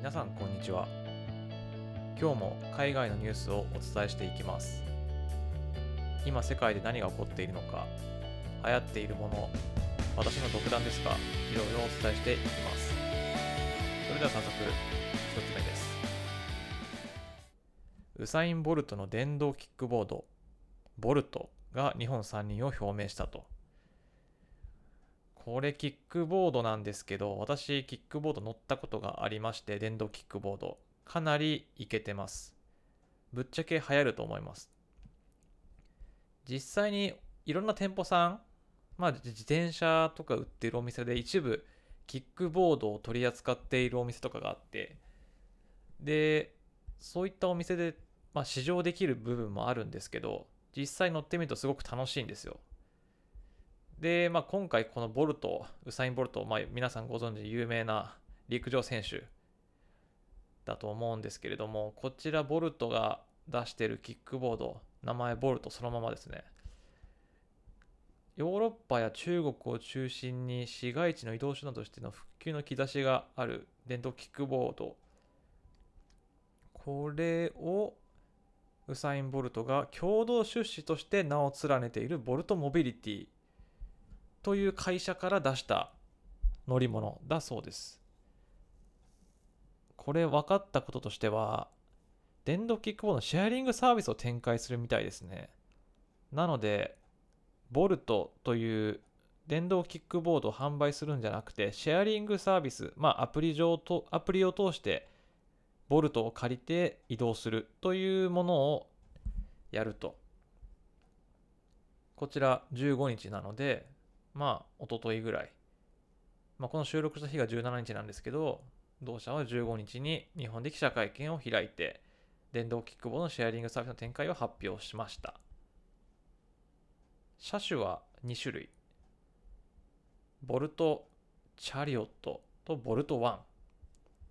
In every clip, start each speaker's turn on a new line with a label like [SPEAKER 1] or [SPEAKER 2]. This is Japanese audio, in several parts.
[SPEAKER 1] 皆さんこんにちは。今日も海外のニュースをお伝えしていきます。今世界で何が起こっているのか流行っているもの私の独断ですがいろいろお伝えしていきます。それでは早速1つ目です。ウサイン・ボルトの電動キックボードボルトが日本参任を表明したと。これキックボードなんですけど、私キックボード乗ったことがありまして、電動キックボード。かなりいけてます。ぶっちゃけ流行ると思います。実際にいろんな店舗さん、まあ自転車とか売ってるお店で一部キックボードを取り扱っているお店とかがあって、で、そういったお店で、まあ、試乗できる部分もあるんですけど、実際乗ってみるとすごく楽しいんですよ。で、まあ、今回このボルト、ウサイン・ボルト、まあ、皆さんご存知有名な陸上選手だと思うんですけれども、こちらボルトが出しているキックボード、名前ボルトそのままですね。ヨーロッパや中国を中心に市街地の移動手段としての復旧の兆しがある電動キックボード。これをウサイン・ボルトが共同出資として名を連ねているボルトモビリティという会社から出した乗り物だそうです。これ分かったこととしては、電動キックボードのシェアリングサービスを展開するみたいですね。なので、ボルトという電動キックボードを販売するんじゃなくて、シェアリングサービス、まあアプリ上と、アプリを通して、ボルトを借りて移動するというものをやると。こちら15日なので、まあ、一昨日ぐらい。まあ、この収録した日が17日なんですけど、同社は15日に日本で記者会見を開いて、電動キックボードのシェアリングサービスの展開を発表しました。車種は2種類。ボルト・チャリオットとボルト1。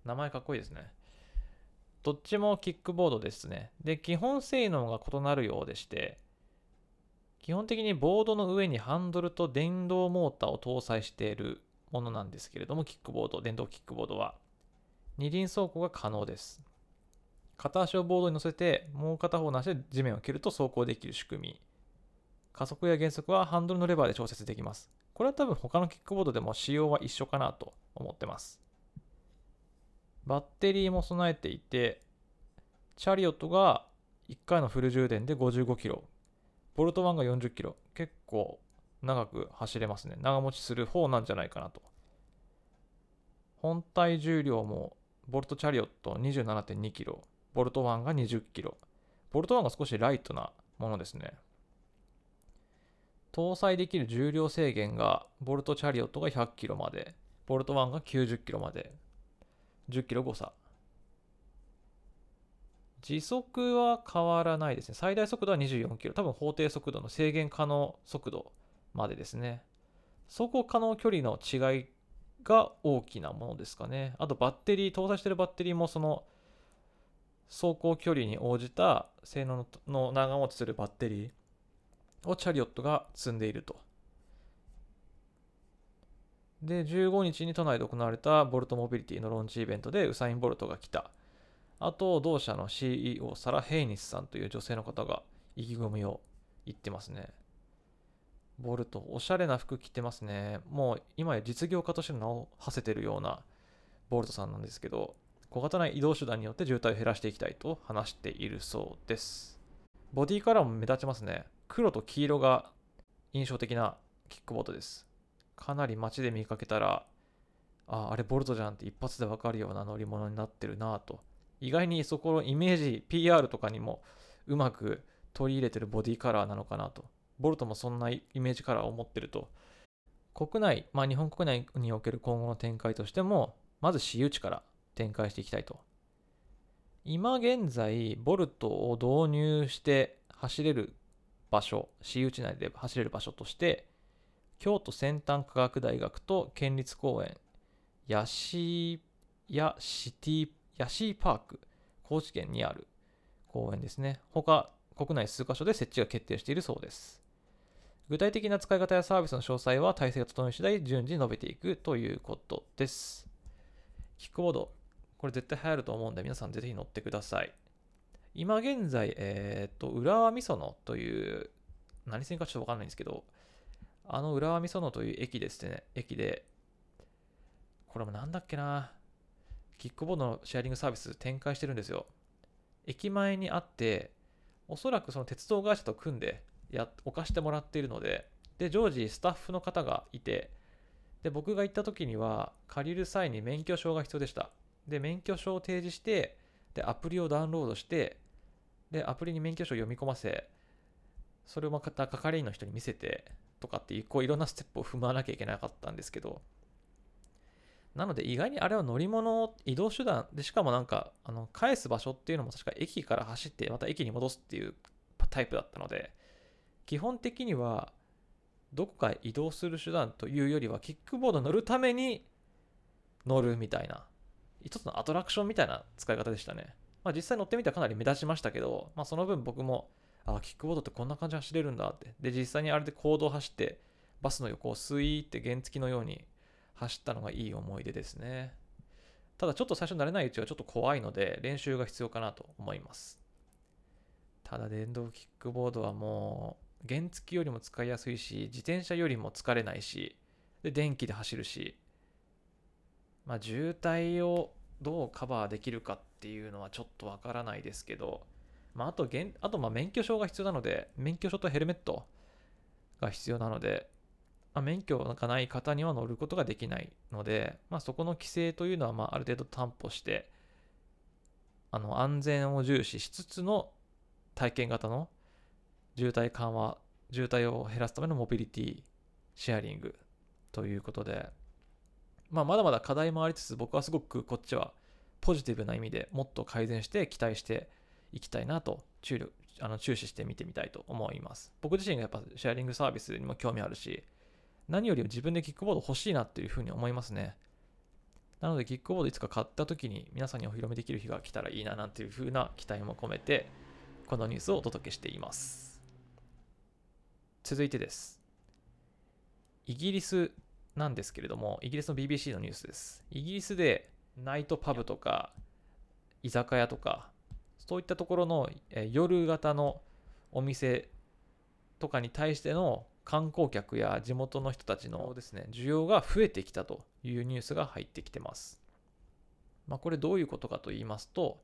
[SPEAKER 1] 名前かっこいいですね。どっちもキックボードですね。で、基本性能が異なるようでして、基本的にボードの上にハンドルと電動モーターを搭載しているものなんですけれども、キックボード、電動キックボードは、二輪走行が可能です。片足をボードに乗せて、もう片方の足で地面を蹴ると走行できる仕組み。加速や減速はハンドルのレバーで調節できます。これは多分他のキックボードでも仕様は一緒かなと思ってます。バッテリーも備えていて、チャリオットが1回のフル充電で55キロ、ボルト1が40キロ。結構長く走れますね。長持ちする方なんじゃないかなと。本体重量もボルトチャリオット27.2キロ。ボルト1が20キロ。ボルト1が少しライトなものですね。搭載できる重量制限がボルトチャリオットが100キロまで、ボルト1が90キロまで、10キロ誤差。時速は変わらないですね。最大速度は24キロ。多分法定速度の制限可能速度までですね。走行可能距離の違いが大きなものですかね。あとバッテリー、搭載してるバッテリーもその走行距離に応じた性能の長持ちするバッテリーをチャリオットが積んでいると。で、15日に都内で行われたボルトモビリティのローンチイベントでウサイン・ボルトが来た。あと、同社の CEO、サラ・ヘイニスさんという女性の方が意気込みを言ってますね。ボルト、おしゃれな服着てますね。もう今や実業家としての名を馳せてるようなボルトさんなんですけど、小型な移動手段によって渋滞を減らしていきたいと話しているそうです。ボディカラーも目立ちますね。黒と黄色が印象的なキックボードです。かなり街で見かけたら、あ、あれボルトじゃんって一発でわかるような乗り物になってるなぁと意外にそこのイメージ PR とかにもうまく取り入れてるボディカラーなのかなと。ボルトもそんなイメージカラーを持ってると。国内、まあ、日本国内における今後の展開としてもまず私有地から展開していきたいと。今現在ボルトを導入して走れる場所私有地内で走れる場所として京都先端科学大学と県立公園ヤシヤシティヤシーパーク、高知県にある公園ですね。他、国内数カ所で設置が決定しているそうです。具体的な使い方やサービスの詳細は体制が整い次第順次述べていくということです。キックボード、これ絶対流行ると思うんで、皆さんぜひ乗ってください。今現在、えっ、と、浦和美園という、何線かちょっとわかんないんですけど、あの浦和美園という駅ですね、駅で、これもなんだっけな、キックボードのシェアリングサービス展開してるんですよ。駅前にあって、おそらくその鉄道会社と組んでや置かしてもらっているので、で、常時スタッフの方がいて、で、僕が行った時には、借りる際に免許証が必要でした。で、免許証を提示して、で、アプリをダウンロードして、で、アプリに免許証を読み込ませ、それをまた係員の人に見せてとかっていう、こういろんなステップを踏まなきゃいけなかったんですけど、なので意外にあれは乗り物、移動手段で、しかもなんか、あの、返す場所っていうのも確か駅から走ってまた駅に戻すっていうタイプだったので、基本的には、どこか移動する手段というよりは、キックボード乗るために乗るみたいな、一つのアトラクションみたいな使い方でしたね。まあ実際乗ってみたらかなり目立ちましたけど、まあその分僕も、あ、キックボードってこんな感じで走れるんだって。で、実際にあれで行動走って、バスの横をスイーって原付のように走ったのがいい思い出ですね。ただちょっと最初慣れないうちはちょっと怖いので練習が必要かなと思います。ただ電動キックボードはもう原付きよりも使いやすいし自転車よりも疲れないしで電気で走るしまあ渋滞をどうカバーできるかっていうのはちょっとわからないですけどまああとあとま免許証が必要なので免許証とヘルメットが必要なのでま免許がない方には乗ることができないので、まあ、そこの規制というのはまあある程度担保してあの安全を重視しつつの体験型の渋滞緩和渋滞を減らすためのモビリティシェアリングということで、まあ、まだまだ課題もありつつ僕はすごくこっちはポジティブな意味でもっと改善して期待していきたいなと注力あの注視して見てみたいと思います。僕自身がやっぱシェアリングサービスにも興味あるし何よりも自分でキックボード欲しいなっていうふうに思いますね。なので、キックボードいつか買った時に皆さんにお披露目できる日が来たらいいななんていうふうな期待も込めて、このニュースをお届けしています。続いてです。イギリスなんですけれども、イギリスの BBC のニュースです。イギリスでナイトパブとか居酒屋とか、そういったところの夜型のお店とかに対しての観光客や地元の人たちのですね、需要が増えてきたというニュースが入ってきてます。まあ、これどういうことかと言いますと、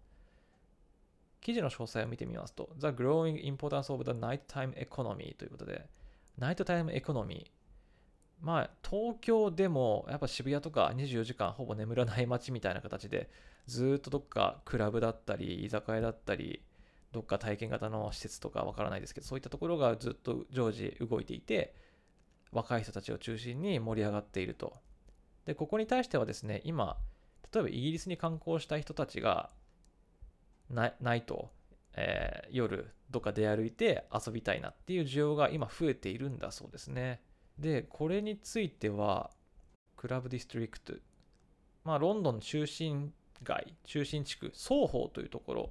[SPEAKER 1] 記事の詳細を見てみますと、The Growing Importance of the Nighttime Economy ということで、ナイトタイムエコノミー。まあ、東京でもやっぱ渋谷とか24時間ほぼ眠らない街みたいな形で、ずっとどっかクラブだったり、居酒屋だったり、どっか体験型の施設とかわからないですけど、そういったところがずっと常時動いていて、若い人たちを中心に盛り上がっていると。で、ここに対してはですね、今、例えばイギリスに観光した人たちが、ないと、えー、夜どっか出歩いて遊びたいなっていう需要が今増えているんだそうですね。で、これについては、クラブディストリクト、まあ、ロンドン中心街、中心地区、双方というところ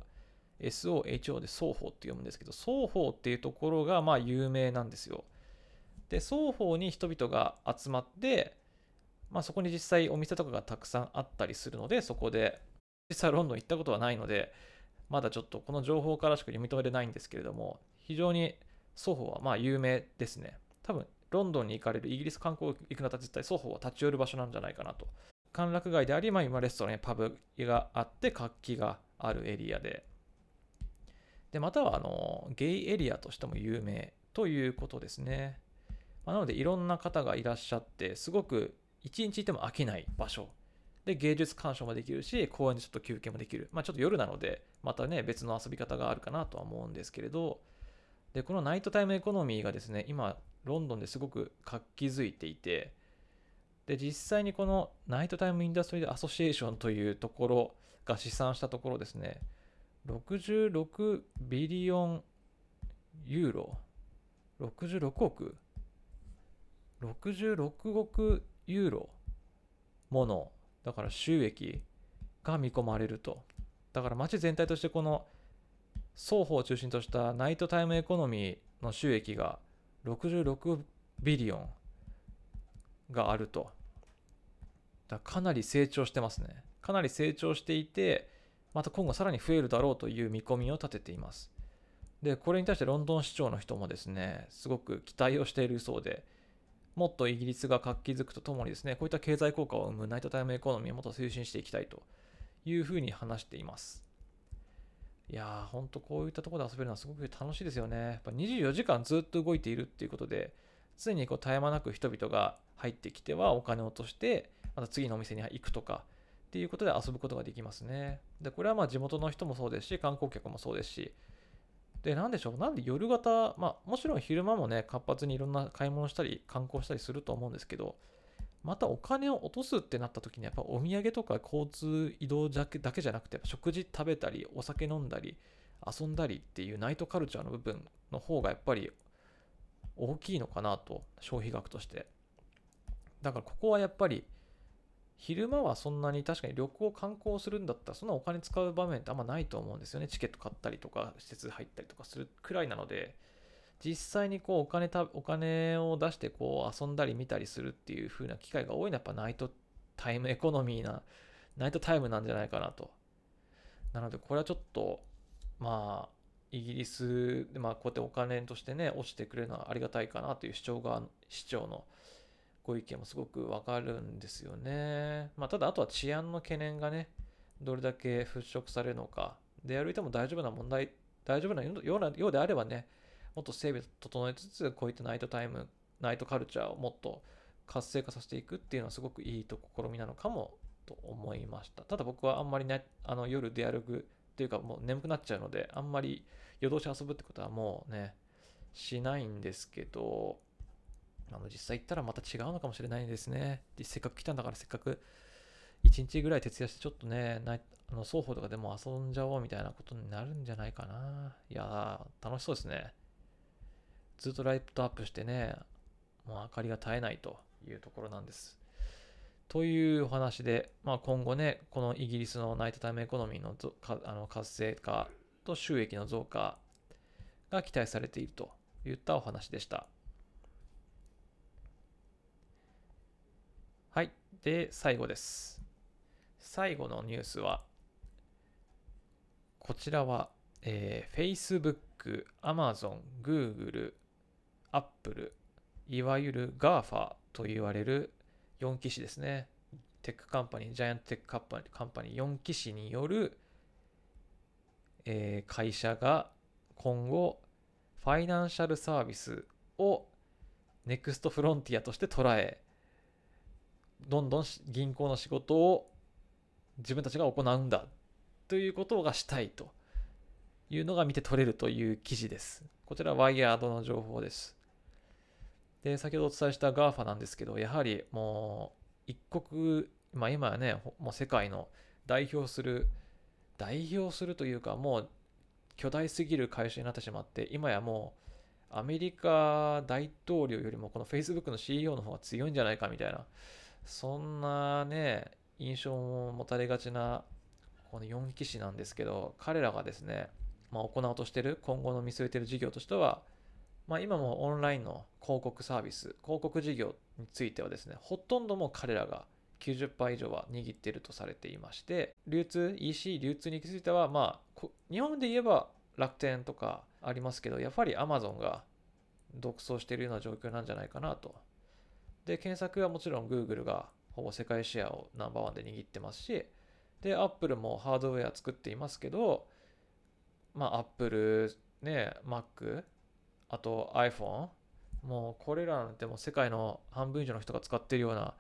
[SPEAKER 1] SOHO で双方って読むんですけど、双方っていうところがまあ有名なんですよ。で、双方に人々が集まって、まあそこに実際お店とかがたくさんあったりするので、そこで、実際ロンドン行ったことはないので、まだちょっとこの情報からしか読み取れないんですけれども、非常に双方はまあ有名ですね。多分、ロンドンに行かれるイギリス観光行く方絶対双方は立ち寄る場所なんじゃないかなと。歓楽街であり、まあ今レストランやパブがあって活気があるエリアで、で、または、あの、ゲイエリアとしても有名ということですね。まあ、なので、いろんな方がいらっしゃって、すごく一日いても飽きない場所。で、芸術鑑賞もできるし、公園でちょっと休憩もできる。まあ、ちょっと夜なので、またね、別の遊び方があるかなとは思うんですけれど、で、このナイトタイムエコノミーがですね、今、ロンドンですごく活気づいていて、で、実際にこのナイトタイムインダストリーアソシエーションというところが試算したところですね、66 billion ユーロ。66億66億ユーロ。もの。だから収益が見込まれると。だから街全体としてこの双方を中心としたナイトタイムエコノミーの収益が66 billionがあると。だかなり成長してますね。かなり成長していて、また今後さらに増えるだろうという見込みを立てています。で、これに対してロンドン市長の人もですね、すごく期待をしているそうで、もっとイギリスが活気づくとともにですね、こういった経済効果を生むナイトタイムエコノミーをもっと推進していきたいというふうに話しています。いやー、ほんとこういったところで遊べるのはすごく楽しいですよね。やっぱ24時間ずっと動いているっていうことで、常にこう絶え間なく人々が入ってきてはお金を落として、また次のお店に行くとかっていうことで遊ぶことができますね。で、これはまあ地元の人もそうですし、観光客もそうですし、で、なんでしょう、なんで夜型、まあもちろん昼間もね、活発にいろんな買い物したり観光したりすると思うんですけど、またお金を落とすってなった時にやっぱお土産とか交通移動だけだけじゃなくて食事食べたりお酒飲んだり遊んだりっていうナイトカルチャーの部分の方がやっぱり大きいのかなと消費額としてだからここはやっぱり昼間はそんなに確かに旅行観光するんだったらそんなお金使う場面ってあんまないと思うんですよねチケット買ったりとか施設入ったりとかするくらいなので実際にこうお金たお金を出してこう遊んだり見たりするっていう風な機会が多いのはやっぱナイトタイムエコノミーなナイトタイムなんじゃないかなと。なのでこれはちょっとまあイギリスでまあこうやってお金としてね落ちてくれるのはありがたいかなという主張が市長のご意見もすごくわかるんですよね。まあただあとは治安の懸念がねどれだけ払拭されるのかで歩いても大丈夫な問題大丈夫なようなようであればねもっと整備整えつつ、こういったナイトタイム、ナイトカルチャーをもっと活性化させていくっていうのはすごくいいと試みなのかもと思いました。ただ僕はあんまりね、あの夜出歩くっていうかもう眠くなっちゃうので、あんまり夜通し遊ぶってことはもうね、しないんですけど、あの実際行ったらまた違うのかもしれないですね。せっかく来たんだからせっかく1日ぐらい徹夜してちょっとね、あの双方とかでも遊んじゃおうみたいなことになるんじゃないかな。いやー、楽しそうですね。ずっとライトアップしてね、もう明かりが絶えないというところなんです。というお話で、まあ、今後ね、このイギリスのナイトタイムエコノミーのあの活性化と収益の増加が期待されているといったお話でした。はい。で、最後です。最後のニュースは、こちらは、えー、Facebook、Amazon、Google、アップル、いわゆる GAFA と言われる4騎士ですね。 tech company、giant tech company、company 4騎士による、えー、会社が今後、 financial service を next frontier として捉え、どんどん銀行の仕事を自分たちが行うんだということがしたいというのが見て取れるという記事です。こちらワイヤードの情報です。で、先ほどお伝えした GAFA なんですけど、やはりもう一国、まあ今はね、もう世界の代表する、代表するというか、もう巨大すぎる会社になってしまって、今やもうアメリカ大統領よりもこの Facebook の CEO の方が強いんじゃないかみたいな、そんなね、印象も持たれがちなこの4騎士なんですけど、彼らがですね、まあ、行おうとしてる、今後の見据えてる事業としては、まあ、今もオンラインの広告サービス、広告事業についてはですね、ほとんども彼らが90%以上は握っているとされていまして、流通、EC 流通については、まあ、日本で言えば楽天とかありますけど、やっぱり Amazon が独走しているような状況なんじゃないかなと。で、検索はもちろん Google がほぼ世界シェアをナンバーワンで握ってますし、で、Apple もハードウェア作っていますけど、まあ、Apple、ね、Mac、あと iPhone もうこれらなんてもう世界の半分以上の人が使ってるような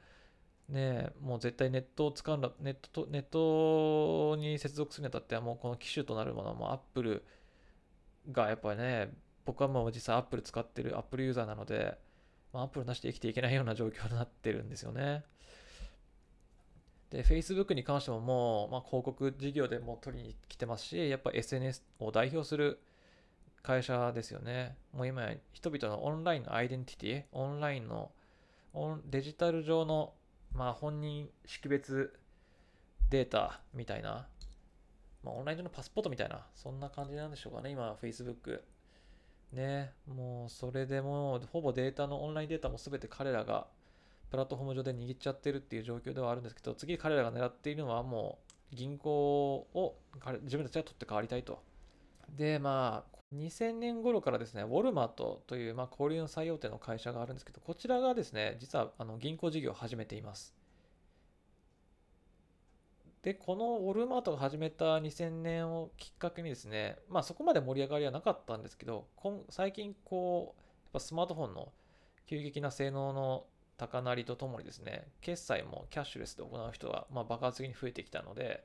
[SPEAKER 1] ねもう絶対ネットを使うんだネットとネットに接続するにあたってはもうこの機種となるものはもう Apple がやっぱりね僕はもう実際 Apple 使ってる Apple ユーザーなので、まあ、Apple なしで生きていけないような状況になってるんですよねで Facebook に関してももう、まあ、広告事業でも取りに来てますしやっぱ SNS を代表する会社ですよね。もう今や人々のオンラインのアイデンティティ、オンラインのデジタル上の、まあ、本人識別データみたいな、まあ、オンライン上のパスポートみたいな、そんな感じなんでしょうかね、今、Facebook。ね、もうそれでもほぼデータの、オンラインデータも全て彼らがプラットフォーム上で握っちゃってるっていう状況ではあるんですけど、次彼らが狙っているのはもう銀行を自分たちが取って代わりたいと。で、まあ、2000年頃からですね、ウォルマートという、まあ、小売の最大手の会社があるんですけど、こちらがですね、実はあの銀行事業を始めています。で、このウォルマートが始めた2000年をきっかけにですね、まあそこまで盛り上がりはなかったんですけど、最近こう、やっぱスマートフォンの急激な性能の高鳴りとともにですね、決済もキャッシュレスで行う人がま爆発的に増えてきたので、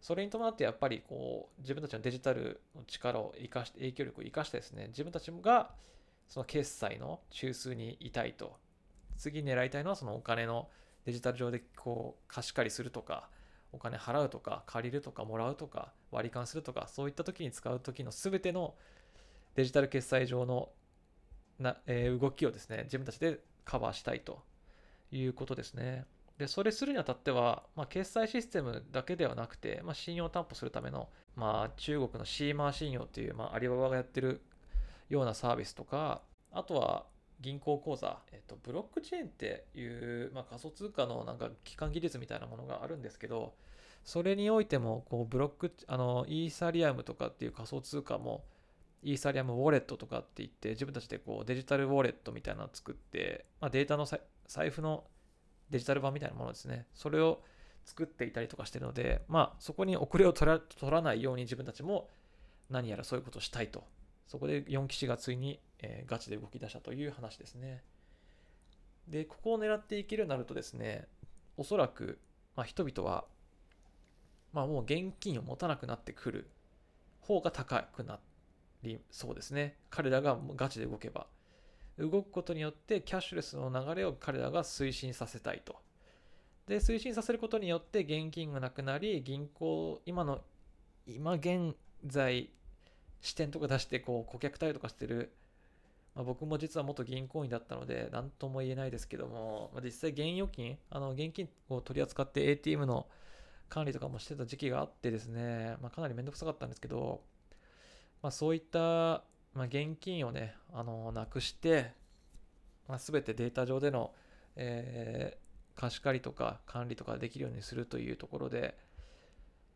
[SPEAKER 1] それに伴ってやっぱりこう自分たちのデジタルの力を生かして、影響力を生かしてですね、自分たちがその決済の中枢にいたいと。次狙いたいのはそのお金のデジタル上でこう貸し借りするとか、お金払うとか借りるとかもらうとか割り勘するとかそういった時に使う時の全てのデジタル決済上のな、えー、動きをですね自分たちでカバーしたいということですね。でそれするにあたっては、まあ、決済システムだけではなくて、まあ、信用担保するための、まあ、中国のシーマー信用っていう、まあ、アリババがやってるようなサービスとかあとは銀行口座、えっと、ブロックチェーンっていう、まあ、仮想通貨のなんか基幹技術みたいなものがあるんですけど、それにおいても、こう、ブロック、あの、イーサリアムとかっていう仮想通貨も、イーサリアムウォレットとかって言って、自分たちでこう、デジタルウォレットみたいなのを作って、まあ、データの財布のデジタル版みたいなものですね。それを作っていたりとかしてるので、まあ、そこに遅れを取ら取らないように自分たちも何やらそういうことをしたいと。そこで4騎士がついにえー、ガチで動き出したという話ですね。で、ここを狙っていけるようになるとですね、おそらく、まあ、人々は、まあ、もう現金を持たなくなってくる方が高くなりそうですね。彼らがガチで動けば。動くことによってキャッシュレスの流れを彼らが推進させたいと。で、推進させることによって現金がなくなり、銀行、今の、今現在、支店とか出してこう顧客対応とかしてるまあ、僕も実は元銀行員だったので、何とも言えないですけども、まあ、実際現預金、あの現金を取り扱って ATM の管理とかもしてた時期があってですね、まあ、かなりめんどくさかったんですけど、まあ、そういった、まあ、現金をね、あのなくして、まあ、全てデータ上での、えー、貸し借りとか管理とかできるようにするというところで、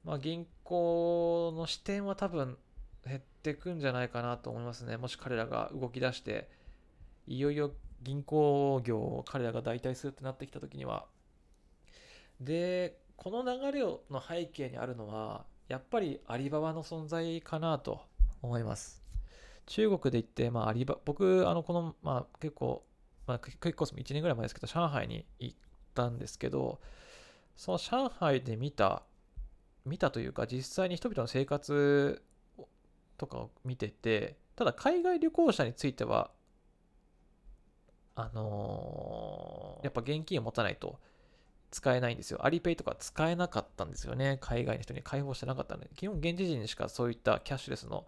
[SPEAKER 1] まあ、銀行の視点は多分減ってくんじゃないかなと思いますね。もし彼らが動き出して、いよいよ銀行業を彼らが代替するってなってきた時には。で、この流れをの背景にあるのは、やっぱりアリババの存在かなと思います。中国で行って、まあ、アリバ僕、あの、この、まあ、結構、まあ、結構1年ぐらい前ですけど、上海に行ったんですけど、その上海で見た、見たというか、実際に人々の生活とかを見てて、ただ海外旅行者については、あのー、やっぱ現金を持たないと使えないんですよ。アリペイとか使えなかったんですよね。海外の人に開放してなかったんで、基本現地人にしかそういったキャッシュレスの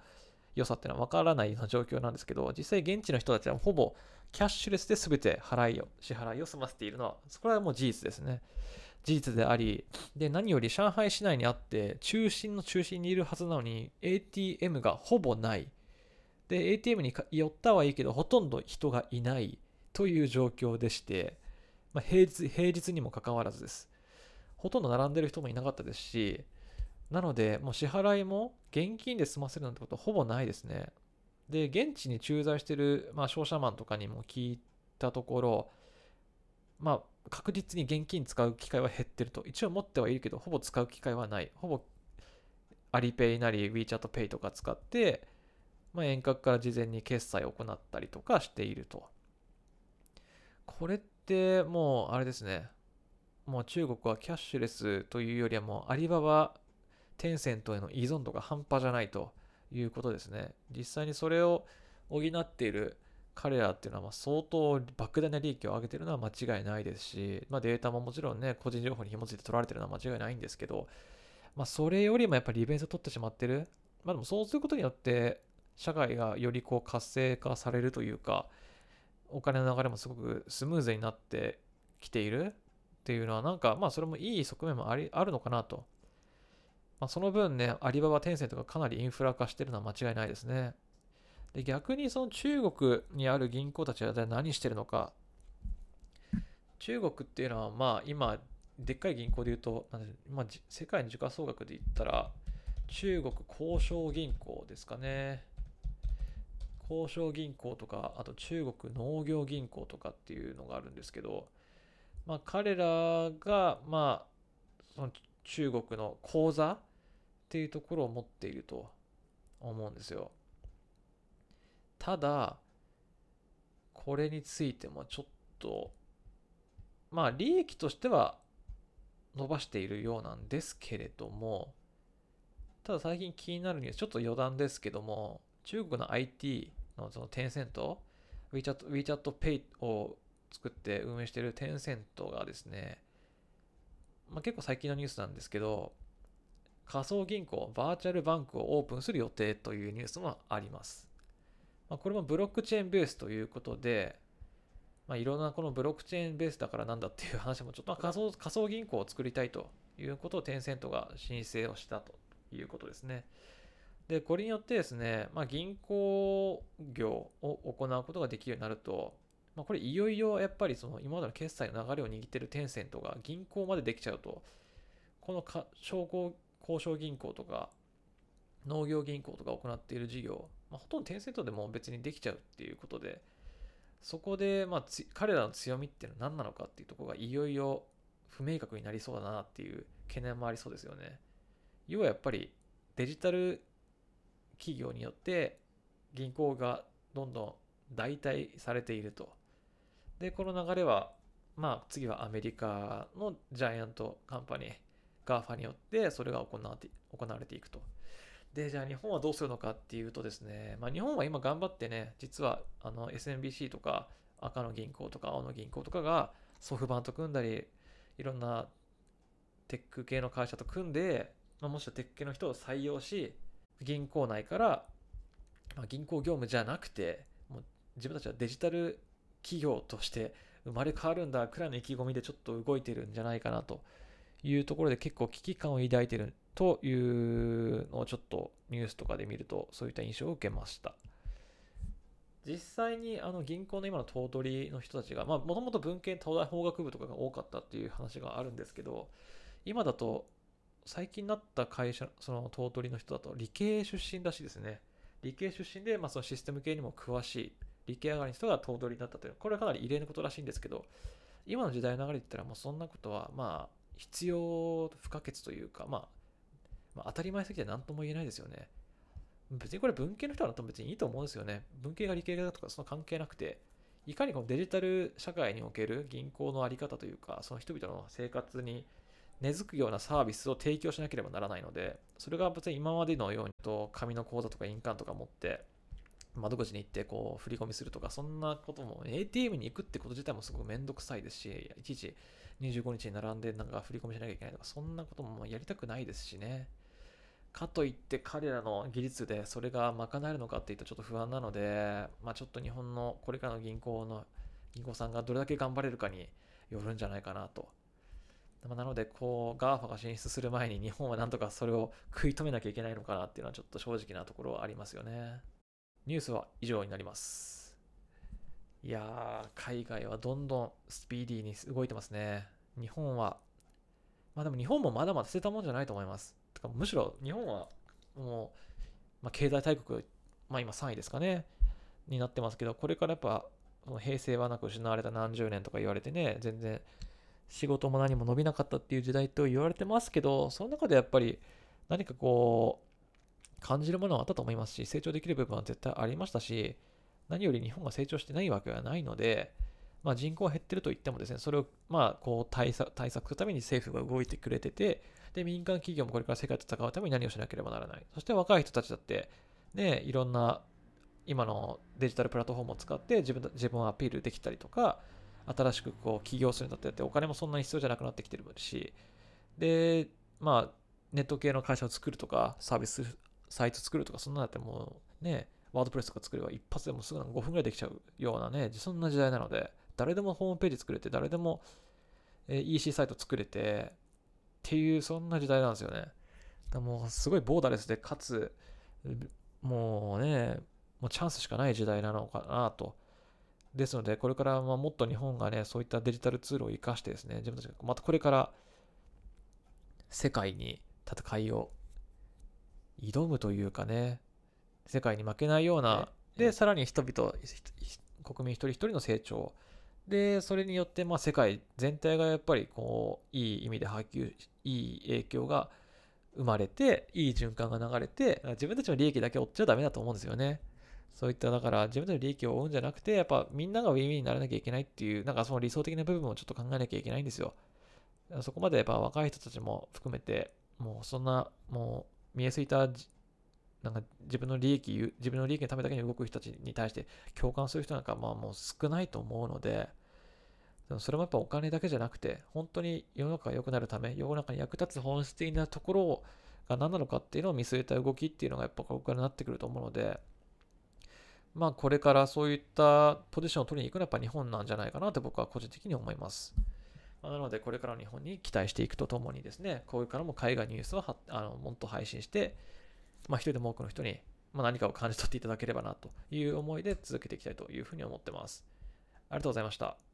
[SPEAKER 1] 良さっていうのは分からないような状況なんですけど、実際現地の人たちはほぼキャッシュレスで全て払いを、支払いを済ませているのは、それはもう事実ですね。事実であり、で、何より上海市内にあって、中心の中心にいるはずなのに、ATM がほぼない。で、ATM に寄ったはいいけど、ほとんど人がいないという状況でして、まあ、平日、平日にもかかわらずです。ほとんど並んでる人もいなかったですし、なので、もう支払いも現金で済ませるなんてことほぼないですね。で、現地に駐在してる、まあ、商社マンとかにも聞いたところ、まあ、確実に現金使う機会は減ってると。一応持ってはいるけど、ほぼ使う機会はない。ほぼアリペイなり WeChat Pay とか使って、まあ、遠隔から事前に決済を行ったりとかしていると。これってもうあれですね。もう中国はキャッシュレスというよりはもうアリババ、テンセントへの依存度が半端じゃないということですね。実際にそれを補っている彼らっていうのはま相当莫大な利益を上げてるのは間違いないですし、まあ、データももちろんね、個人情報に紐づいて取られてるのは間違いないんですけど、まあ、それよりもやっぱり利便性を取ってしまってる。まあ、でもそうすることによって、社会がよりこう活性化されるというか、お金の流れもすごくスムーズになってきているっていうのは、なんかまあそれもいい側面もありあるのかなと。まあ、その分ね、アリババ、テンセントがかなりインフラ化してるのは間違いないですね。で逆にその中国にある銀行たちは何してるのか中国っていうのは、まあ今、でっかい銀行で言うと、まあ、世界の時価総額で言ったら、中国交渉銀行ですかね。交渉銀行とか、あと中国農業銀行とかっていうのがあるんですけど、まあ彼らが、まあ、その中国の口座っていうところを持っていると思うんですよ。ただ、これについてもちょっと、まあ利益としては伸ばしているようなんですけれども、ただ最近気になるニュース、ちょっと余談ですけども、中国の IT のそのテンセント、WeChat, WeChat Pay を作って運営しているテンセントがですね、まあ、結構最近のニュースなんですけど、仮想銀行、バーチャルバンクをオープンする予定というニュースもあります。まあ、これもブロックチェーンベースということで、まあ、いろんなこのブロックチェーンベースだからなんだっていう話もちょっと、まあ、仮想仮想銀行を作りたいということをテンセントが申請をしたということですね。で、これによってですね、まあ、銀行業を行うことができるようになると、まあ、これいよいよやっぱりその今までの決済の流れを握っているテンセントが銀行までできちゃうと、この商工交渉銀行とか農業銀行とか行っている事業、まあ、ほとんどテンセントでも別にできちゃうっていうことで、そこで、まあ、彼らの強みっていうのは何なのかっていうところがいよいよ不明確になりそうだなっていう懸念もありそうですよね。要はやっぱりデジタル企業によって銀行がどんどん代替されていると。で、この流れは、まあ次はアメリカのジャイアントカンパニー、GAFA によってそれが行われて行われていくと。で、じゃあ日本はどうするのかっていうとですね、まあ日本は今頑張ってね、実はあの SMBC とか赤の銀行とか青の銀行とかがソフトバンと組んだり、いろんなテック系の会社と組んで、まあ、もしはテック系の人を採用し、銀行内から、まあ、銀行業務じゃなくて、もう自分たちはデジタル企業として生まれ変わるんだくらいの意気込みでちょっと動いてるんじゃないかなというところで結構危機感を抱いてるというのをちょっとニュースとかで見るとそういった印象を受けました。実際にあの銀行の今の頭取の人たちが、もともと文系東大法学部とかが多かったっていう話があるんですけど、今だと最近になった会社、その頭取の人だと理系出身らしいですね。理系出身で、まあ、そのシステム系にも詳しい理系上がりの人が頭取になったという、これはかなり異例のことらしいんですけど、今の時代の流れで言ったらもうそんなことは、まあ、必要不可欠というか、まあ、まあ、当たり前すぎて何とも言えないですよね。別にこれ文系の人はと別にいいと思うんですよね。文系が理系だとかその関係なくて、いかにこのデジタル社会における銀行の在り方というか、その人々の生活に根付くようなサービスを提供しなければならないので、それが別に今までのようにと紙の口座とか印鑑とか持って、窓口に行ってこう振り込みするとか、そんなことも ATM に行くってこと自体もすごくめんどくさいですし、いちいち25日に並んでなんか振り込みしなきゃいけないとか、そんなこともやりたくないですしね。かといって彼らの技術でそれが賄えるのかっていうとちょっと不安なので、まあちょっと日本のこれからの銀行の銀行さんがどれだけ頑張れるかによるんじゃないかなと。なので、こう、GAFA が進出する前に日本はなんとかそれを食い止めなきゃいけないのかなっていうのはちょっと正直なところはありますよね。ニュースは以上になります。いやー、海外はどんどんスピーディーに動いてますね。日本は、まあでも日本もまだまだ捨てたもんじゃないと思います。てかむしろ日本はもう、まあ、経済大国、まあ今3位ですかね、になってますけど、これからやっぱ、その平成はなく失われた何十年とか言われてね、全然仕事も何も伸びなかったっていう時代と言われてますけど、その中でやっぱり何かこう、感じるものはあったと思いますし、成長できる部分は絶対ありましたし、何より日本が成長してないわけはないので、まあ、人口は減ってると言ってもですね、それをまあこう対策対策するために政府が動いてくれてて、で、民間企業もこれから世界と戦うために何をしなければならない。そして若い人たちだって、ね、いろんな今のデジタルプラットフォームを使って自分自分をアピールできたりとか、新しくこう起業するんだってお金もそんなに必要じゃなくなってきてるし、で、まあ、ネット系の会社を作るとか、サービスサイト作るとか、そんなだってもうね、ワードプレスとか作れば一発でもすぐ5分ぐらいできちゃうようなね、そんな時代なので、誰でもホームページ作れて、誰でも EC サイト作れて、っていう、そんな時代なんですよね。だもうすごいボーダレスで、かつ、もうね、もうチャンスしかない時代なのかなと。ですので、これからまあもっと日本がね、そういったデジタルツールを活かしてですね、自分たちがまたこれから世界に戦いを挑むというかね、世界に負けないような、で、さらに人々、国民一人一人の成長、で、それによってまあ世界全体がやっぱりこう、いい意味で波及、いい影響が生まれて、いい循環が流れて、自分たちの利益だけ追っちゃダメだと思うんですよね。そういった、だから自分たちの利益を追うんじゃなくて、やっぱみんながウィンウィンにならなきゃいけないっていう、なんかその理想的な部分をちょっと考えなきゃいけないんですよ。そこまでやっぱ若い人たちも含めて、もうそんな、もう見えすぎた、なんか自分の利益、自分の利益のためだけに動く人たちに対して共感する人なんかまあもう少ないと思うので、それもやっぱお金だけじゃなくて、本当に世の中が良くなるため、世の中に役立つ本質的なところが何なのかっていうのを見据えた動きっていうのがやっぱここからなってくると思うので、まあこれからそういったポジションを取りに行くのはやっぱ日本なんじゃないかなって僕は個人的に思います。なのでこれからの日本に期待していくとともにですね、これからも海外ニュースをあのもっと配信して、まあ一人でも多くの人に、まあ何かを感じ取っていただければなという思いで続けていきたいというふうに思ってます。ありがとうございました。